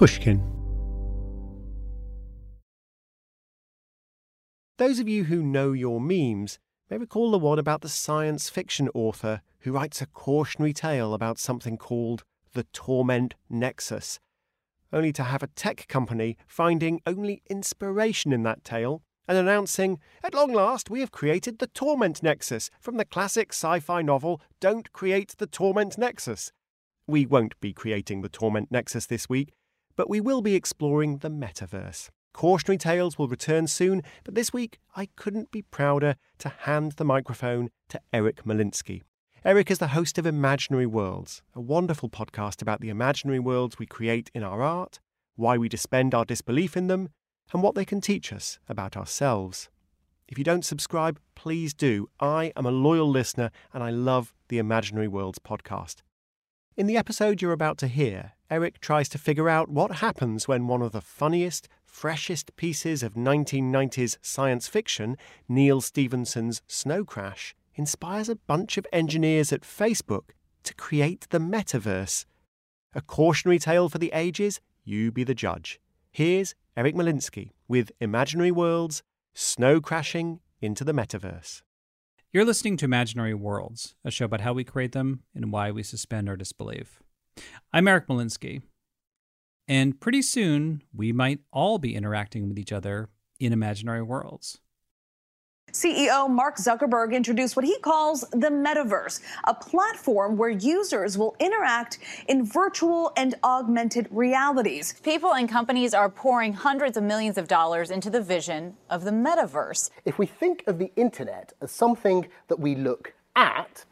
Pushkin. Those of you who know your memes may recall the one about the science fiction author who writes a cautionary tale about something called the Torment Nexus, only to have a tech company finding only inspiration in that tale and announcing, At long last, we have created the Torment Nexus from the classic sci fi novel Don't Create the Torment Nexus. We won't be creating the Torment Nexus this week, but we will be exploring the metaverse. Cautionary Tales will return soon, but this week I couldn't be prouder to hand the microphone to Eric Molinsky. Eric is the host of Imaginary Worlds, a wonderful podcast about the imaginary worlds we create in our art, why we suspend our disbelief in them, and what they can teach us about ourselves. If you don't subscribe, please do. I am a loyal listener and I love the Imaginary Worlds podcast. In the episode you're about to hear, Eric tries to figure out what happens when one of the funniest, freshest pieces of 1990s science fiction, Neal Stephenson's Snow Crash, inspires a bunch of engineers at Facebook to create the metaverse. A cautionary tale for the ages? You be the judge. Here's Eric Molinsky with Imaginary Worlds Snow Crashing into the Metaverse. You're listening to Imaginary Worlds, a show about how we create them and why we suspend our disbelief. I'm Eric Molinsky. And pretty soon, we might all be interacting with each other in imaginary worlds. CEO Mark Zuckerberg introduced what he calls the metaverse, a platform where users will interact in virtual and augmented realities. People and companies are pouring hundreds of millions of dollars into the vision of the metaverse. If we think of the internet as something that we look at,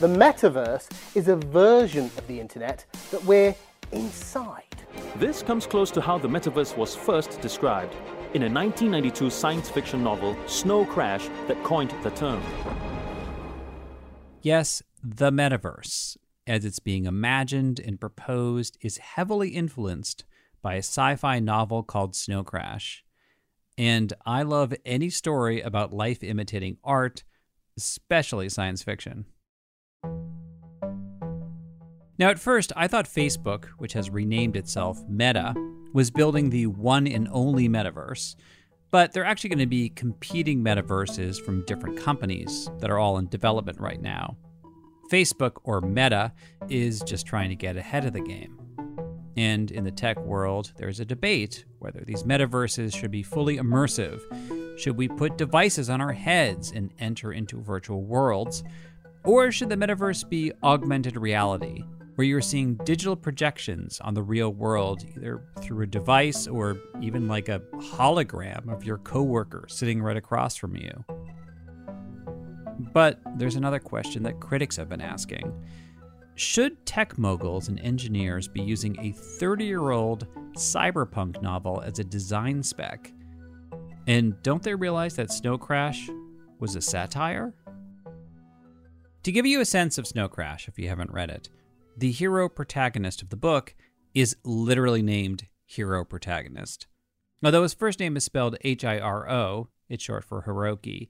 the metaverse is a version of the internet that we're inside. This comes close to how the metaverse was first described in a 1992 science fiction novel, Snow Crash, that coined the term. Yes, the metaverse, as it's being imagined and proposed, is heavily influenced by a sci fi novel called Snow Crash. And I love any story about life imitating art, especially science fiction. Now, at first, I thought Facebook, which has renamed itself Meta, was building the one and only metaverse. But they're actually going to be competing metaverses from different companies that are all in development right now. Facebook, or Meta, is just trying to get ahead of the game. And in the tech world, there's a debate whether these metaverses should be fully immersive. Should we put devices on our heads and enter into virtual worlds? Or should the metaverse be augmented reality, where you're seeing digital projections on the real world, either through a device or even like a hologram of your coworker sitting right across from you. But there's another question that critics have been asking. should tech moguls and engineers be using a 30 year old cyberpunk novel as a design spec? And don't they realize that Snow Crash was a satire? To give you a sense of Snow Crash, if you haven't read it, the hero protagonist of the book is literally named Hero Protagonist. Although his first name is spelled H I R O, it's short for Hiroki.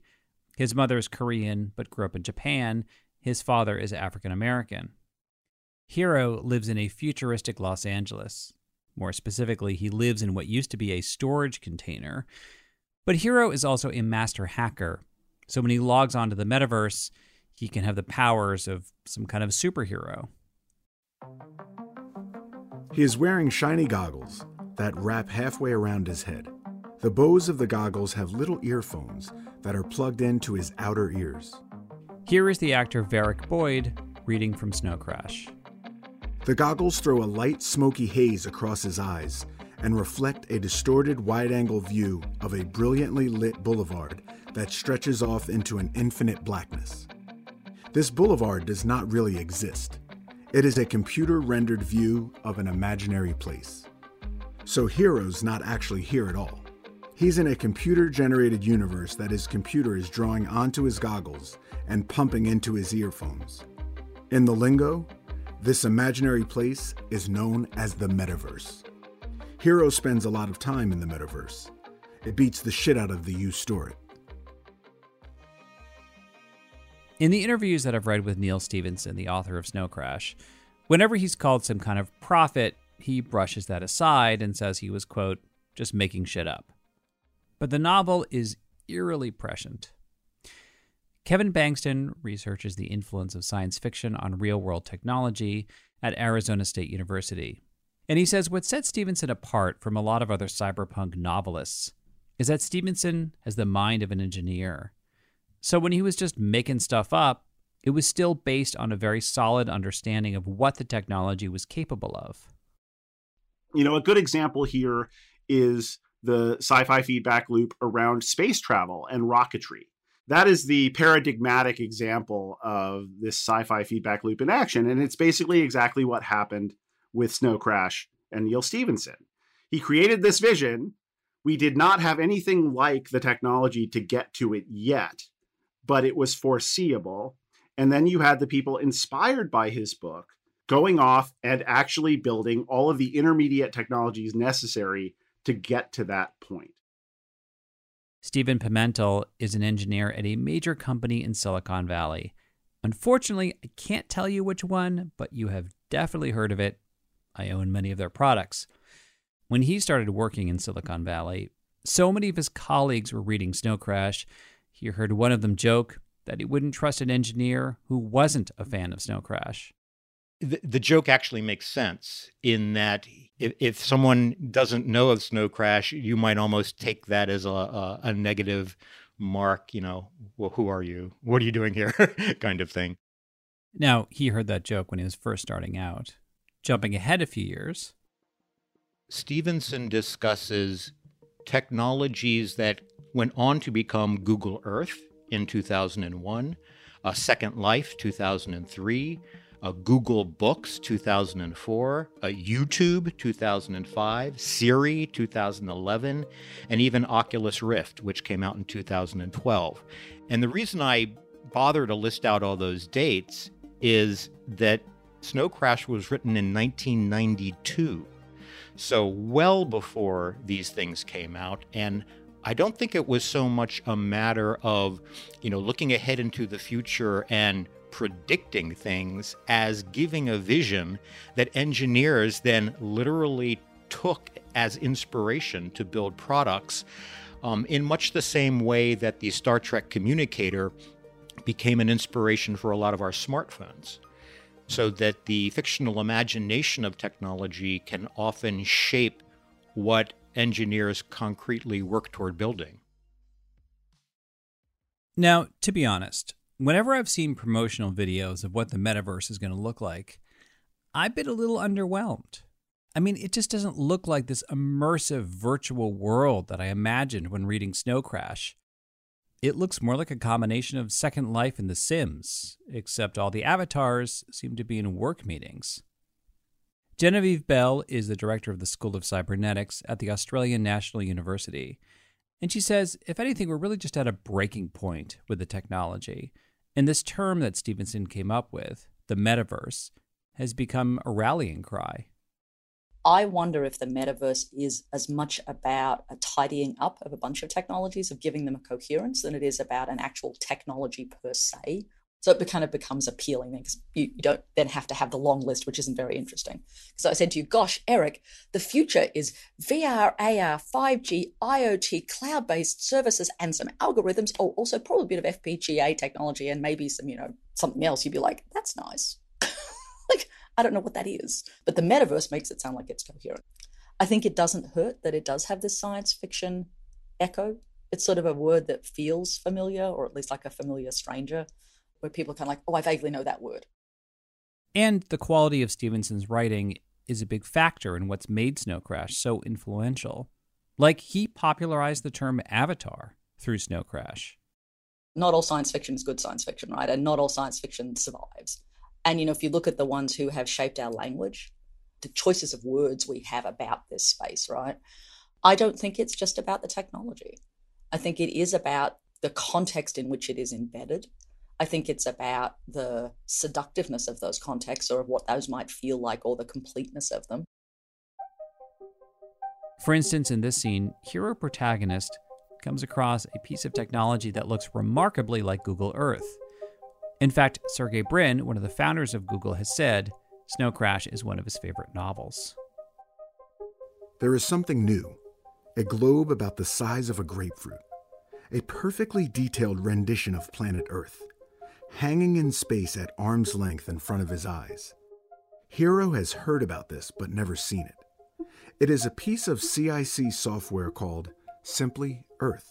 His mother is Korean but grew up in Japan. His father is African American. Hiro lives in a futuristic Los Angeles. More specifically, he lives in what used to be a storage container. But Hiro is also a master hacker. So when he logs onto the metaverse, he can have the powers of some kind of superhero. He is wearing shiny goggles that wrap halfway around his head. The bows of the goggles have little earphones that are plugged into his outer ears. Here is the actor Varric Boyd reading from Snow Crash. The goggles throw a light, smoky haze across his eyes and reflect a distorted wide angle view of a brilliantly lit boulevard that stretches off into an infinite blackness. This boulevard does not really exist. It is a computer rendered view of an imaginary place. So Hiro's not actually here at all. He's in a computer generated universe that his computer is drawing onto his goggles and pumping into his earphones. In the lingo, this imaginary place is known as the metaverse. Hiro spends a lot of time in the metaverse. It beats the shit out of the you store In the interviews that I've read with Neal Stephenson, the author of Snow Crash, whenever he's called some kind of prophet, he brushes that aside and says he was, quote, just making shit up. But the novel is eerily prescient. Kevin Bankston researches the influence of science fiction on real world technology at Arizona State University. And he says what sets Stephenson apart from a lot of other cyberpunk novelists is that Stephenson has the mind of an engineer. So when he was just making stuff up, it was still based on a very solid understanding of what the technology was capable of. You know, a good example here is the sci fi feedback loop around space travel and rocketry. That is the paradigmatic example of this sci fi feedback loop in action. And it's basically exactly what happened with Snow Crash and Neal Stephenson. He created this vision. We did not have anything like the technology to get to it yet, but it was foreseeable. And then you had the people inspired by his book going off and actually building all of the intermediate technologies necessary to get to that point. Stephen Pimentel is an engineer at a major company in Silicon Valley. Unfortunately, I can't tell you which one, but you have definitely heard of it. I own many of their products. When he started working in Silicon Valley, so many of his colleagues were reading Snow Crash. He heard one of them joke that he wouldn't trust an engineer who wasn't a fan of Snow Crash. The, the joke actually makes sense in that if, if someone doesn't know of Snow Crash, you might almost take that as a, a, a negative mark, you know, well, who are you? What are you doing here? kind of thing. Now, he heard that joke when he was first starting out. Jumping ahead a few years, Stephenson discusses technologies that went on to become Google Earth in 2001, a Second Life 2003, a Google Books 2004, a YouTube 2005, Siri 2011, and even Oculus Rift, which came out in 2012. And the reason I bother to list out all those dates is that Snow Crash was written in 1992. So, well before these things came out. And I don't think it was so much a matter of, you know, looking ahead into the future and predicting things as giving a vision that engineers then literally took as inspiration to build products um, in much the same way that the Star Trek communicator became an inspiration for a lot of our smartphones. So that the fictional imagination of technology can often shape what engineers concretely work toward building. Now, to be honest, whenever I've seen promotional videos of what the metaverse is going to look like, I've been a little underwhelmed. I mean, it just doesn't look like this immersive virtual world that I imagined when reading Snow Crash. It looks more like a combination of Second Life and The Sims, except all the avatars seem to be in work meetings. Genevieve Bell is the director of the School of Cybernetics at the Australian National University. And she says, if anything, we're really just at a breaking point with the technology. And this term that Stephenson came up with, the metaverse, has become a rallying cry. I wonder if the metaverse is as much about a tidying up of a bunch of technologies, of giving them a coherence, than it is about an actual technology per se. So it kind of becomes appealing because you, you, don't then have to have the long list, which isn't very interesting. So I said to you, gosh, Eric, the future is VR, AR, 5G, IoT, cloud based services, and some algorithms. Oh, also probably a bit of FPGA technology and maybe some, you know, something else. You'd be like, that's nice. like, I don't know what that is. But the metaverse makes it sound like it's coherent. I think it doesn't hurt that it does have this science fiction echo. It's sort of a word that feels familiar, or at least like a familiar stranger where people are kind of like, oh, I vaguely know that word. And the quality of Stephenson's writing is a big factor in what's made Snow Crash so influential. Like he popularized the term avatar through Snow Crash. Not all science fiction is good science fiction, right? And not all science fiction survives. And you know, if you look at the ones who have shaped our language, the choices of words we have about this space, right? I don't think it's just about the technology. I think it is about the context in which it is embedded I think it's about the seductiveness of those contexts or of what those might feel like or the completeness of them. For instance, in this scene, Hiro Protagonist comes across a piece of technology that looks remarkably like Google Earth. In fact, Sergey Brin, one of the founders of Google, has said Snow Crash is one of his favorite novels. There is something new a globe about the size of a grapefruit, a perfectly detailed rendition of planet Earth hanging in space at arm's length in front of his eyes. Hiro has heard about this but never seen it. It is a piece of CIC software called Simply Earth.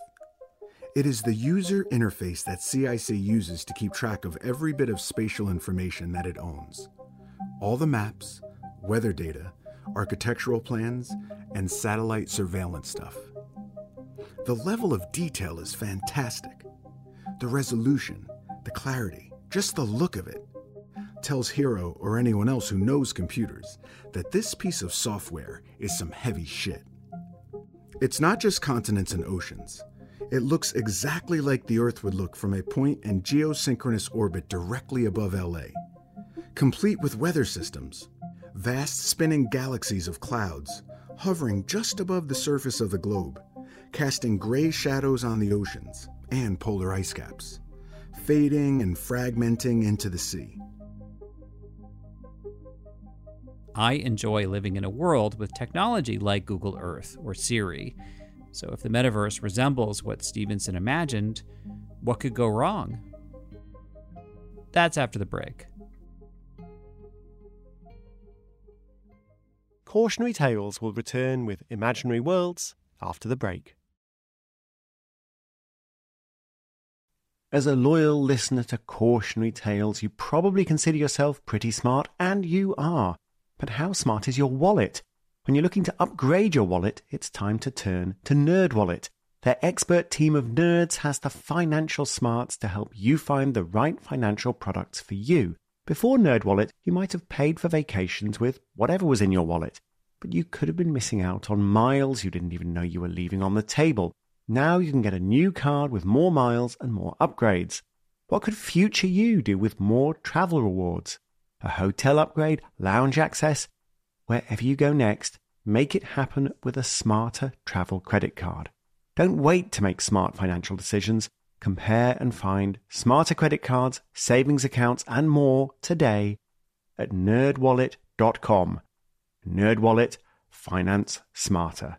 It is the user interface that CIC uses to keep track of every bit of spatial information that it owns. All the maps, weather data, architectural plans, and satellite surveillance stuff. The level of detail is fantastic. The resolution, the clarity, just the look of it, tells Hiro or anyone else who knows computers that this piece of software is some heavy shit. It's not just continents and oceans. It looks exactly like the Earth would look from a point in geosynchronous orbit directly above LA, complete with weather systems, vast spinning galaxies of clouds hovering just above the surface of the globe, casting gray shadows on the oceans and polar ice caps fading and fragmenting into the sea. I enjoy living in a world with technology like Google Earth or Siri. So if the metaverse resembles what Stephenson imagined, what could go wrong? That's after the break. Cautionary Tales will return with Imaginary Worlds after the break. As a loyal listener to cautionary tales, you probably consider yourself pretty smart, and you are. But how smart is your wallet? When you're looking to upgrade your wallet, it's time to turn to NerdWallet. Their expert team of nerds has the financial smarts to help you find the right financial products for you. Before NerdWallet, you might have paid for vacations with whatever was in your wallet, but you could have been missing out on miles you didn't even know you were leaving on the table. Now you can get a new card with more miles and more upgrades. What could future you do with more travel rewards? A hotel upgrade, lounge access? Wherever you go next, make it happen with a smarter travel credit card. Don't wait to make smart financial decisions. Compare and find smarter credit cards, savings accounts, and more today at nerdwallet.com. Nerdwallet, finance smarter.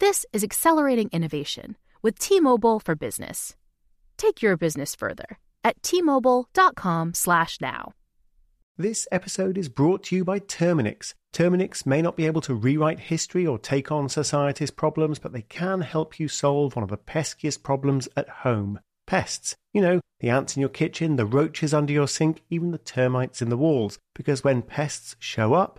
This is accelerating innovation with T-Mobile for Business. Take your business further at T-Mobile.com/now. This episode is brought to you by Terminix. Terminix may not be able to rewrite history or take on society's problems, but they can help you solve one of the peskiest problems at home pests. You know, the ants in your kitchen, the roaches under your sink, even the termites in the walls. Because when pests show up,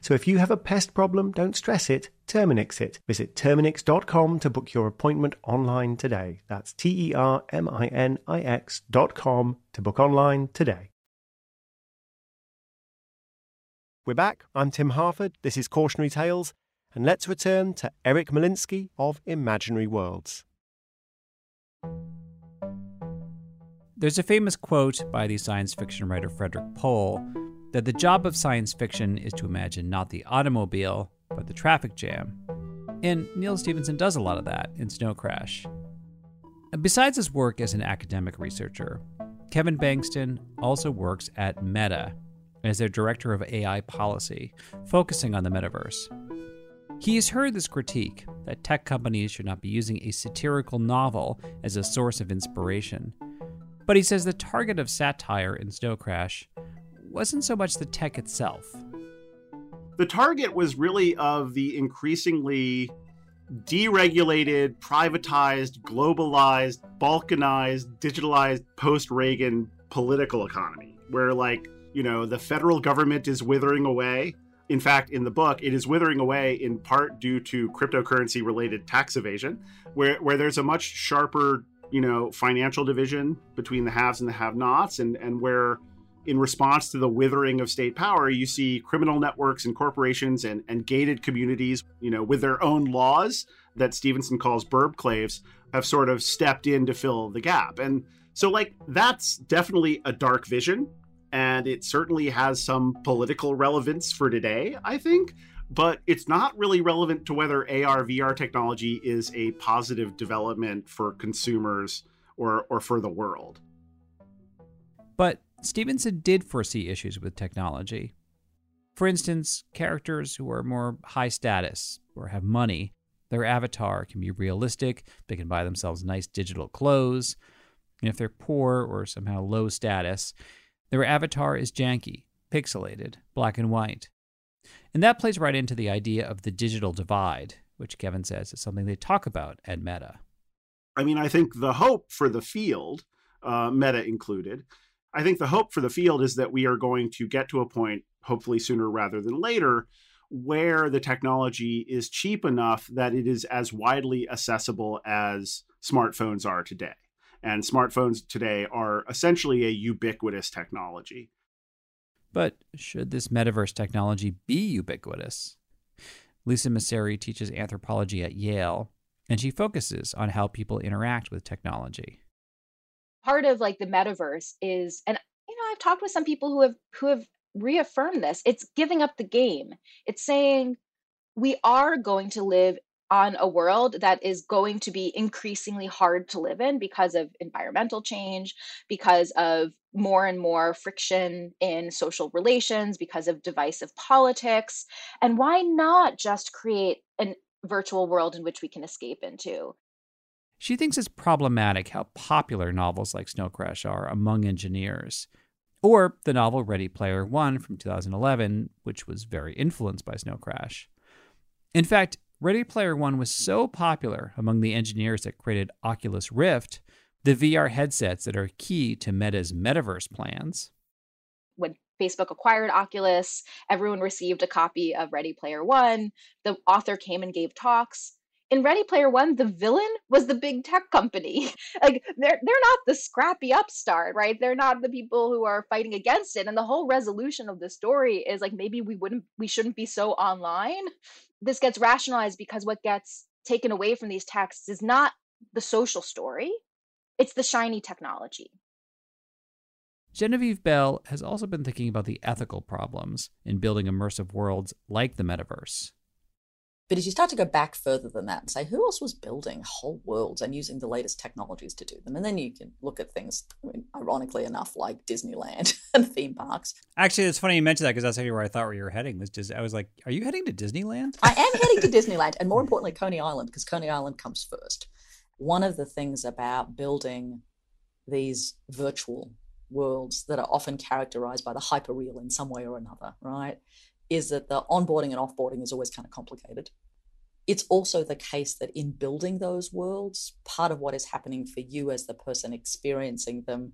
So if you have a pest problem, don't stress it, Terminix it. Visit Terminix.com to book your appointment online today. That's T E R M I N I X.com to book online today. We're back. I'm Tim Harford. This is Cautionary Tales. And let's return to Eric Molinsky of Imaginary Worlds. There's a famous quote by the science fiction writer Frederick Pohl that the job of science fiction is to imagine not the automobile, but the traffic jam. And Neal Stephenson does a lot of that in Snow Crash. Besides his work as an academic researcher, Kevin Bankston also works at Meta as their director of AI policy, focusing on the metaverse. He has heard this critique that tech companies should not be using a satirical novel as a source of inspiration. But he says the target of satire in Snow Crash wasn't so much the tech itself. The target was really of the increasingly deregulated, privatized, globalized, balkanized, digitalized post Reagan political economy, where, like, you know, the federal government is withering away. In fact, in the book, it is withering away in part due to cryptocurrency related tax evasion, where, where there's a much sharper, you know, financial division between the haves and the have nots, and, and where in response to the withering of state power, you see criminal networks and corporations and, and gated communities, you know, with their own laws that Stephenson calls burbclaves, have sort of stepped in to fill the gap. And so, like, that's definitely a dark vision. And it certainly has some political relevance for today, I think. But it's not really relevant to whether AR, VR technology is a positive development for consumers or, or for the world. But Stephenson did foresee issues with technology. For instance, characters who are more high status or have money, their avatar can be realistic, they can buy themselves nice digital clothes. And if they're poor or somehow low status, their avatar is janky, pixelated, black and white. And that plays right into the idea of the digital divide, which Kevin says is something they talk about at Meta. I mean, I think the hope for the field, uh, Meta included, I think the hope for the field is that we are going to get to a point, hopefully sooner rather than later, where the technology is cheap enough that it is as widely accessible as smartphones are today. And smartphones today are essentially a ubiquitous technology. But should this metaverse technology be ubiquitous? Lisa Messeri teaches anthropology at Yale, and she focuses on how people interact with technology part of like the metaverse is and you know i've talked with some people who have who have reaffirmed this it's giving up the game it's saying we are going to live on a world that is going to be increasingly hard to live in because of environmental change, because of more and more friction in social relations, because of divisive politics. And why not just create a virtual world in which we can escape into? She thinks it's problematic how popular novels like Snow Crash are among engineers. Or the novel Ready Player One from 2011, which was very influenced by Snow Crash. In fact, Ready Player One was so popular among the engineers that created Oculus Rift, the VR headsets that are key to Meta's metaverse plans. When Facebook acquired Oculus, everyone received a copy of Ready Player One. The author came and gave talks in Ready Player One, the villain was the big tech company. like they're they're not the scrappy upstart, right? They're not the people who are fighting against it. And the whole resolution of the story is like maybe we wouldn't we shouldn't be so online. This gets rationalized because what gets taken away from these texts is not the social story, it's the shiny technology. Genevieve Bell has also been thinking about the ethical problems in building immersive worlds like the metaverse. But as you start to go back further than that and say, who else was building whole worlds and using the latest technologies to do them? And then you can look at things, I mean, ironically enough, like Disneyland and theme parks. Actually, it's funny you mentioned that because that's actually where I thought where you were heading. Was just I was like, are you heading to Disneyland? I am heading to Disneyland, and more importantly, Coney Island, because Coney Island comes first. One of the things about building these virtual worlds that are often characterized by the hyperreal in some way or another, right? Is that the onboarding and offboarding is always kind of complicated. It's also the case that in building those worlds, part of what is happening for you as the person experiencing them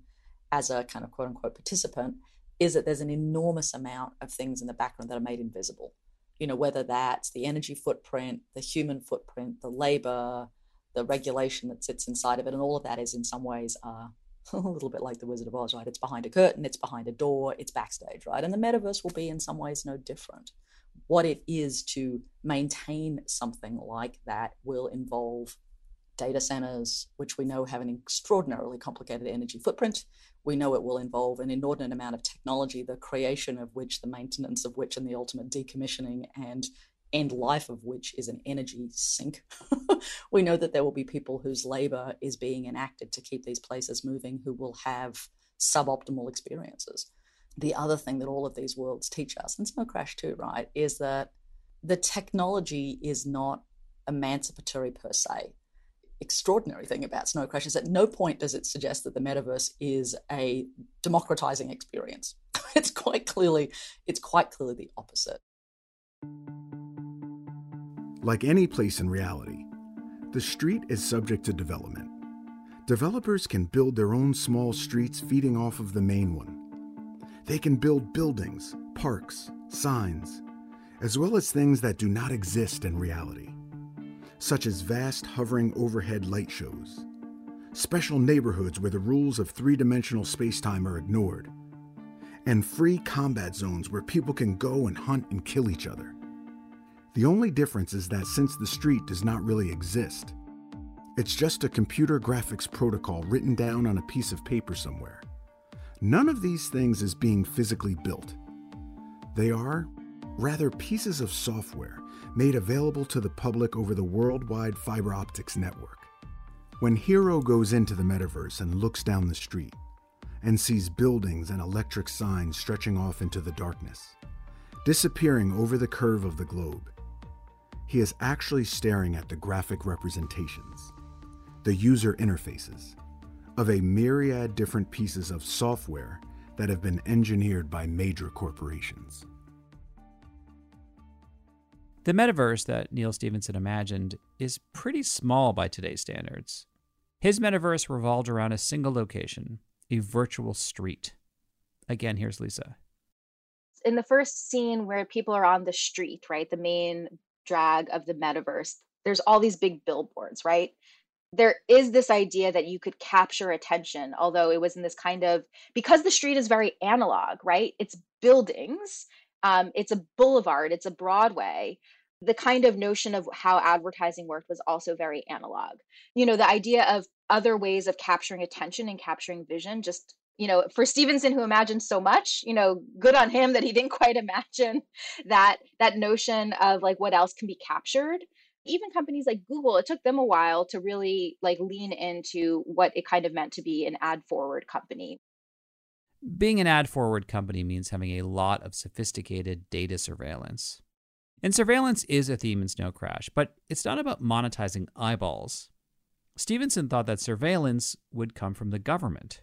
as a kind of quote unquote participant is that there's an enormous amount of things in the background that are made invisible. You know, whether that's the energy footprint, the human footprint, the labor, the regulation that sits inside of it, and all of that is in some ways uh, a little bit like the Wizard of Oz, right? It's behind a curtain, it's behind a door, it's backstage, right? And the metaverse will be in some ways no different. What it is to maintain something like that will involve data centers, which we know have an extraordinarily complicated energy footprint. We know it will involve an inordinate amount of technology, the creation of which, the maintenance of which, and the ultimate decommissioning and end life of which is an energy sink. we know that there will be people whose labor is being enacted to keep these places moving who will have suboptimal experiences. The other thing that all of these worlds teach us, and Snow Crash too, right, is that the technology is not emancipatory per se. Extraordinary thing about Snow Crash is at no point does it suggest that the metaverse is a democratizing experience. it's quite clearly, it's quite clearly the opposite. Like any place in reality, the street is subject to development. Developers can build their own small streets feeding off of the main one. They can build buildings, parks, signs, as well as things that do not exist in reality, such as vast hovering overhead light shows, special neighborhoods where the rules of three dimensional spacetime are ignored, and free combat zones where people can go and hunt and kill each other. The only difference is that since the street does not really exist, it's just a computer graphics protocol written down on a piece of paper somewhere. None of these things is being physically built. They are, rather, pieces of software made available to the public over the worldwide fiber optics network. When Hiro goes into the metaverse and looks down the street and sees buildings and electric signs stretching off into the darkness, disappearing over the curve of the globe, he is actually staring at the graphic representations, the user interfaces, of a myriad different pieces of software that have been engineered by major corporations. The metaverse that Neal Stephenson imagined is pretty small by today's standards. His metaverse revolved around a single location, a virtual street. Again, here's Lisa. In the first scene where people are on the street, right, the main drag of the metaverse, there's all these big billboards, right? There is this idea that you could capture attention, although it was in this kind of because the street is very analog, right? It's buildings, um, it's a boulevard, it's a Broadway. The kind of notion of how advertising worked was also very analog. You know, the idea of other ways of capturing attention and capturing vision just you know, for Stephenson, who imagined so much, you know, good on him that he didn't quite imagine that that notion of like what else can be captured. Even companies like Google, it took them a while to really like lean into what it kind of meant to be an ad forward company. Being an ad forward company means having a lot of sophisticated data surveillance. And surveillance is a theme in Snow Crash, but it's not about monetizing eyeballs. Stephenson thought that surveillance would come from the government,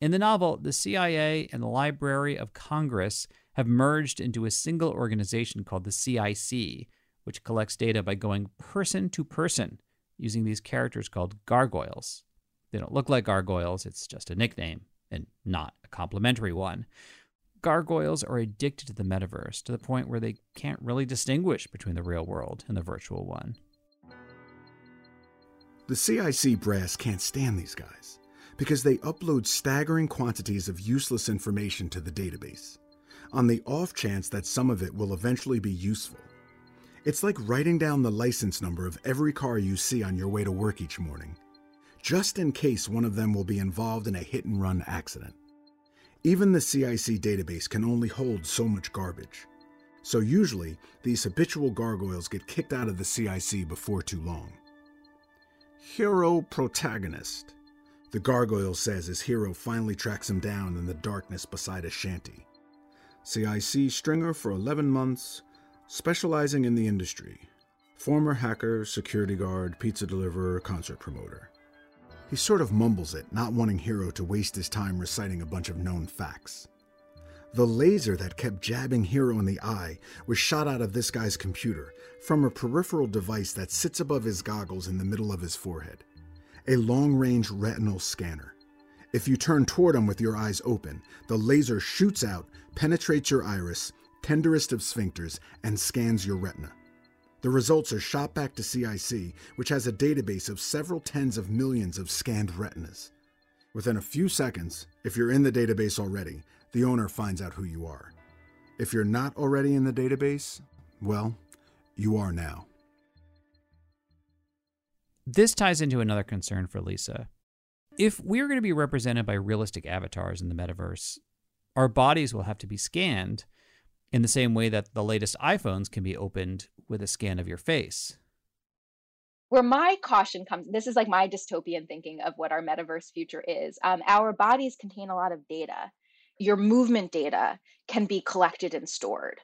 in the novel, the CIA and the Library of Congress have merged into a single organization called the CIC, which collects data by going person to person using these characters called gargoyles. They don't look like gargoyles, it's just a nickname, and not a complimentary one. Gargoyles are addicted to the metaverse to the point where they can't really distinguish between the real world and the virtual one. The CIC brass can't stand these guys because they upload staggering quantities of useless information to the database, on the off chance that some of it will eventually be useful. It's like writing down the license number of every car you see on your way to work each morning, just in case one of them will be involved in a hit and run accident. Even the CIC database can only hold so much garbage. So usually, these habitual gargoyles get kicked out of the CIC before too long. Hiro Protagonist, the gargoyle says his Hiro finally tracks him down in the darkness beside a shanty. CIC stringer for 11 months, specializing in the industry. Former hacker, security guard, pizza deliverer, concert promoter. He sort of mumbles it, not wanting Hiro to waste his time reciting a bunch of known facts. The laser that kept jabbing Hiro in the eye was shot out of this guy's computer from a peripheral device that sits above his goggles in the middle of his forehead. A long range retinal scanner. If you turn toward him with your eyes open, the laser shoots out, penetrates your iris, tenderest of sphincters, and scans your retina. The results are shot back to CIC, which has a database of several tens of millions of scanned retinas. Within a few seconds, if you're in the database already, the owner finds out who you are. If you're not already in the database, well, you are now. This ties into another concern for Lisa. If we're going to be represented by realistic avatars in the metaverse, our bodies will have to be scanned in the same way that the latest iPhones can be opened with a scan of your face. Where my caution comes, this is like my dystopian thinking of what our metaverse future is. Um, our bodies contain a lot of data. Your movement data can be collected and stored.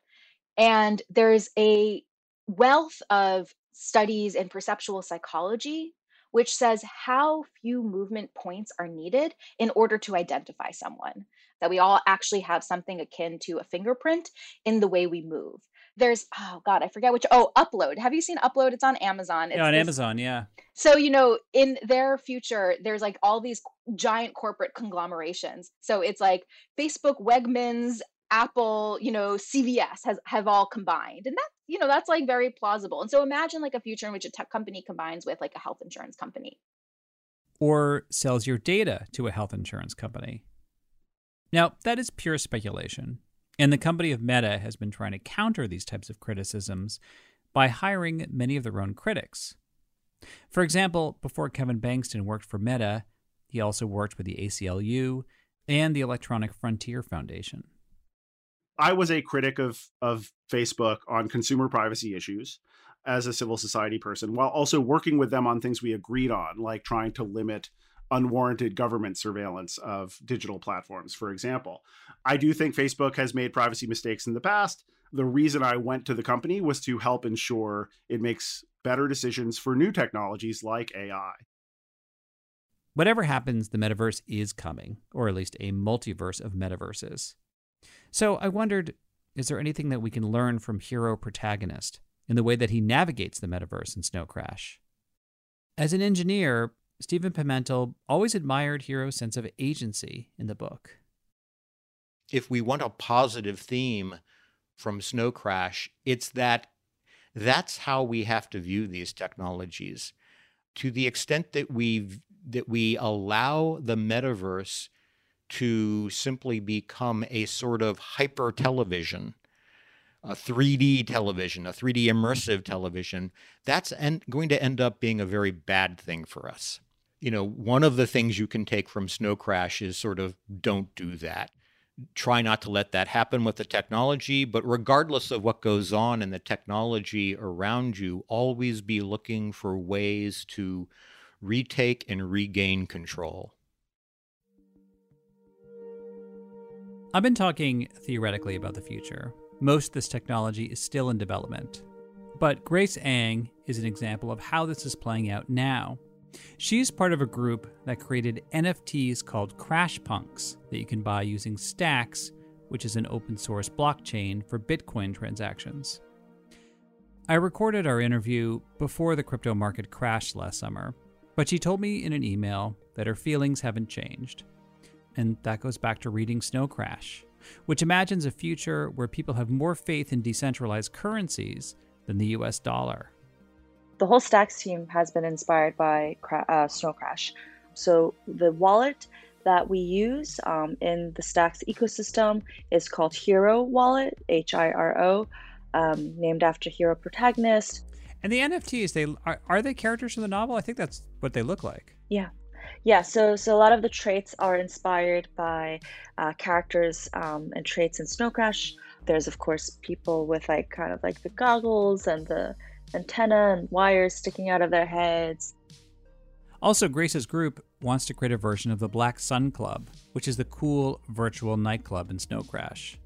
And there's a wealth of studies in perceptual psychology which says how few movement points are needed in order to identify someone. That we all actually have something akin to a fingerprint in the way we move. There's, oh God, I forget which, oh, Upload. Have you seen Upload? It's on Amazon. It's yeah, on this- Amazon, yeah. so, you know, in their future, there's like all these giant corporate conglomerations. So it's like Facebook, Wegmans, Apple, you know, CVS has have all combined. And that, you know, that's like very plausible. And so imagine like a future in which a tech company combines with like a health insurance company. Or sells your data to a health insurance company. Now, that is pure speculation. And the company of Meta has been trying to counter these types of criticisms by hiring many of their own critics. For example, before Kevin Bankston worked for Meta, he also worked with the ACLU and the Electronic Frontier Foundation. I was a critic of of Facebook on consumer privacy issues as a civil society person, while also working with them on things we agreed on, like trying to limit unwarranted government surveillance of digital platforms, for example. I do think Facebook has made privacy mistakes in the past. The reason I went to the company was to help ensure it makes better decisions for new technologies like AI. Whatever happens, the metaverse is coming, or at least a multiverse of metaverses. So I wondered is there anything that we can learn from Hiro Protagonist in the way that he navigates the metaverse in Snow Crash? As an engineer, Stephen Pimentel always admired Hiro's sense of agency in the book. If we want a positive theme from Snow Crash, it's that that's how we have to view these technologies. To the extent that we that we allow the metaverse to simply become a sort of hyper television, a 3D television, a 3D immersive television, that's en- going to end up being a very bad thing for us. You know, one of the things you can take from Snow Crash is sort of don't do that. Try not to let that happen with the technology, but regardless of what goes on in the technology around you, always be looking for ways to retake and regain control. I've been talking theoretically about the future. Most of this technology is still in development. But Grace Ang is an example of how this is playing out now. She's part of a group that created NFTs called Crash Punks that you can buy using Stacks, which is an open source blockchain for Bitcoin transactions. I recorded our interview before the crypto market crashed last summer, but she told me in an email that her feelings haven't changed. And that goes back to reading Snow Crash, which imagines a future where people have more faith in decentralized currencies than the US dollar. the whole Stacks team has been inspired by uh, Snow Crash. So the wallet that we use um, in the Stacks ecosystem is called Hiro Wallet, H I R O, um, named after Hiro Protagonist. And the NFTs, they are, are they characters in the novel? I think that's what they look like. Yeah, yeah. So so a lot of the traits are inspired by uh, characters um, and traits in Snow Crash. There's of course people with like kind of like the goggles and the antenna and wires sticking out of their heads. Also, Grace's group wants to create a version of the Black Sun Club, which is the cool virtual nightclub in Snow Crash.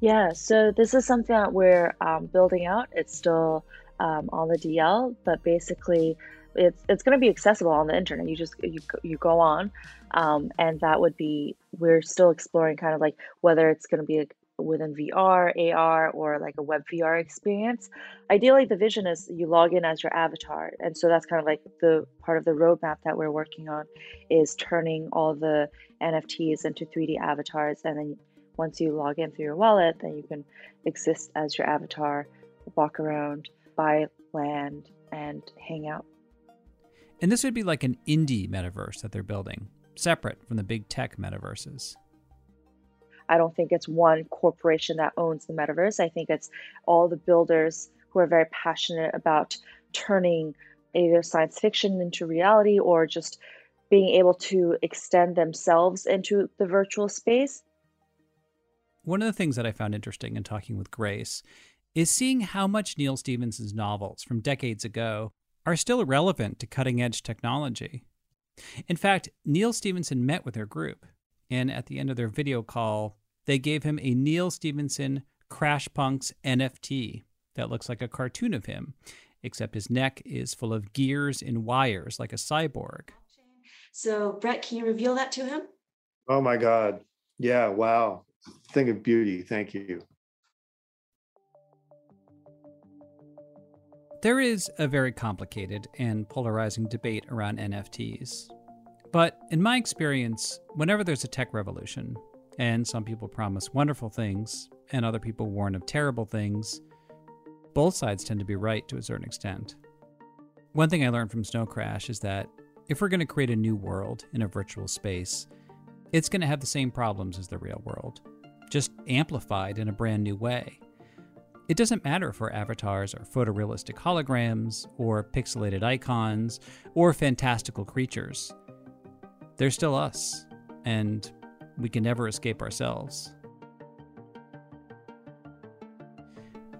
Yeah, so this is something that we're um, building out. It's still um, on the DL, but basically, it's it's going to be accessible on the internet. You just you you go on, um, and that would be we're still exploring kind of like whether it's going to be within VR, AR, or like a web VR experience. Ideally, the vision is you log in as your avatar, and so that's kind of like the part of the roadmap that we're working on is turning all the NFTs into 3D avatars, and then once you log in through your wallet, then you can exist as your avatar, walk around, buy land, and hang out. And this would be like an indie metaverse that they're building, separate from the big tech metaverses. I don't think it's one corporation that owns the metaverse. I think it's all the builders who are very passionate about turning either science fiction into reality or just being able to extend themselves into the virtual space. One of the things that I found interesting in talking with Grace is seeing how much Neal Stephenson's novels from decades ago are still relevant to cutting edge technology. In fact, Neal Stephenson met with their group, and at the end of their video call, they gave him a Neal Stephenson Crash Punks NFT that looks like a cartoon of him, except his neck is full of gears and wires like a cyborg. So, Brett, can you reveal that to him? Oh my God. Yeah, wow. Thing of beauty. Thank you. There is a very complicated and polarizing debate around NFTs. But in my experience, whenever there's a tech revolution, and some people promise wonderful things, and other people warn of terrible things. Both sides tend to be right to a certain extent. One thing I learned from Snow Crash is that if we're going to create a new world in a virtual space, it's going to have the same problems as the real world, just amplified in a brand new way. It doesn't matter if our avatars are photorealistic holograms, or pixelated icons, or fantastical creatures. They're still us, and we can never escape ourselves.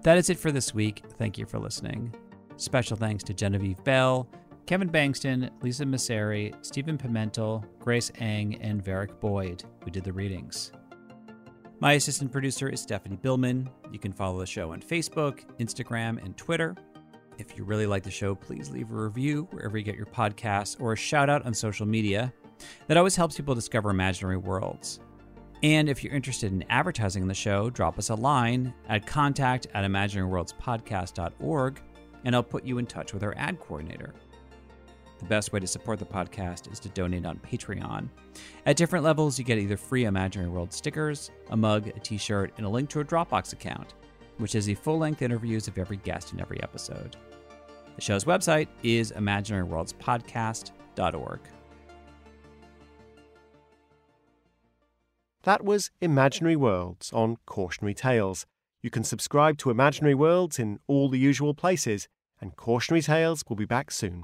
That is it for this week. Thank you for listening. Special thanks to Genevieve Bell, Kevin Bankston, Lisa Messeri, Stephen Pimentel, Grace Eng, and Varick Boyd, who did the readings. My assistant producer is Stephanie Billman. You can follow the show on Facebook, Instagram, and Twitter. If you really like the show, please leave a review wherever you get your podcasts or a shout out on social media. That always helps people discover imaginary worlds. And if you're interested in advertising the show, drop us a line at contact at imaginaryworldspodcast.org and I'll put you in touch with our ad coordinator. The best way to support the podcast is to donate on Patreon. At different levels, you get either free Imaginary World stickers, a mug, a t shirt, and a link to a Dropbox account, which has the full length interviews of every guest in every episode. The show's website is imaginaryworldspodcast.org. That was Imaginary Worlds on Cautionary Tales. You can subscribe to Imaginary Worlds in all the usual places, and Cautionary Tales will be back soon.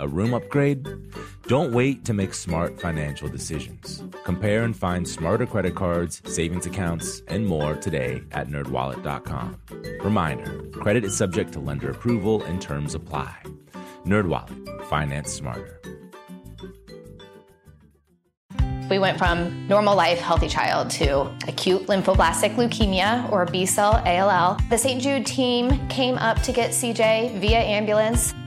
A room upgrade? Don't wait to make smart financial decisions. Compare and find smarter credit cards, savings accounts, and more today at nerdwallet.com. Reminder, credit is subject to lender approval and terms apply. NerdWallet, finance smarter. We went from normal life, healthy child to acute lymphoblastic leukemia or B cell ALL. The St. Jude team came up to get CJ via ambulance.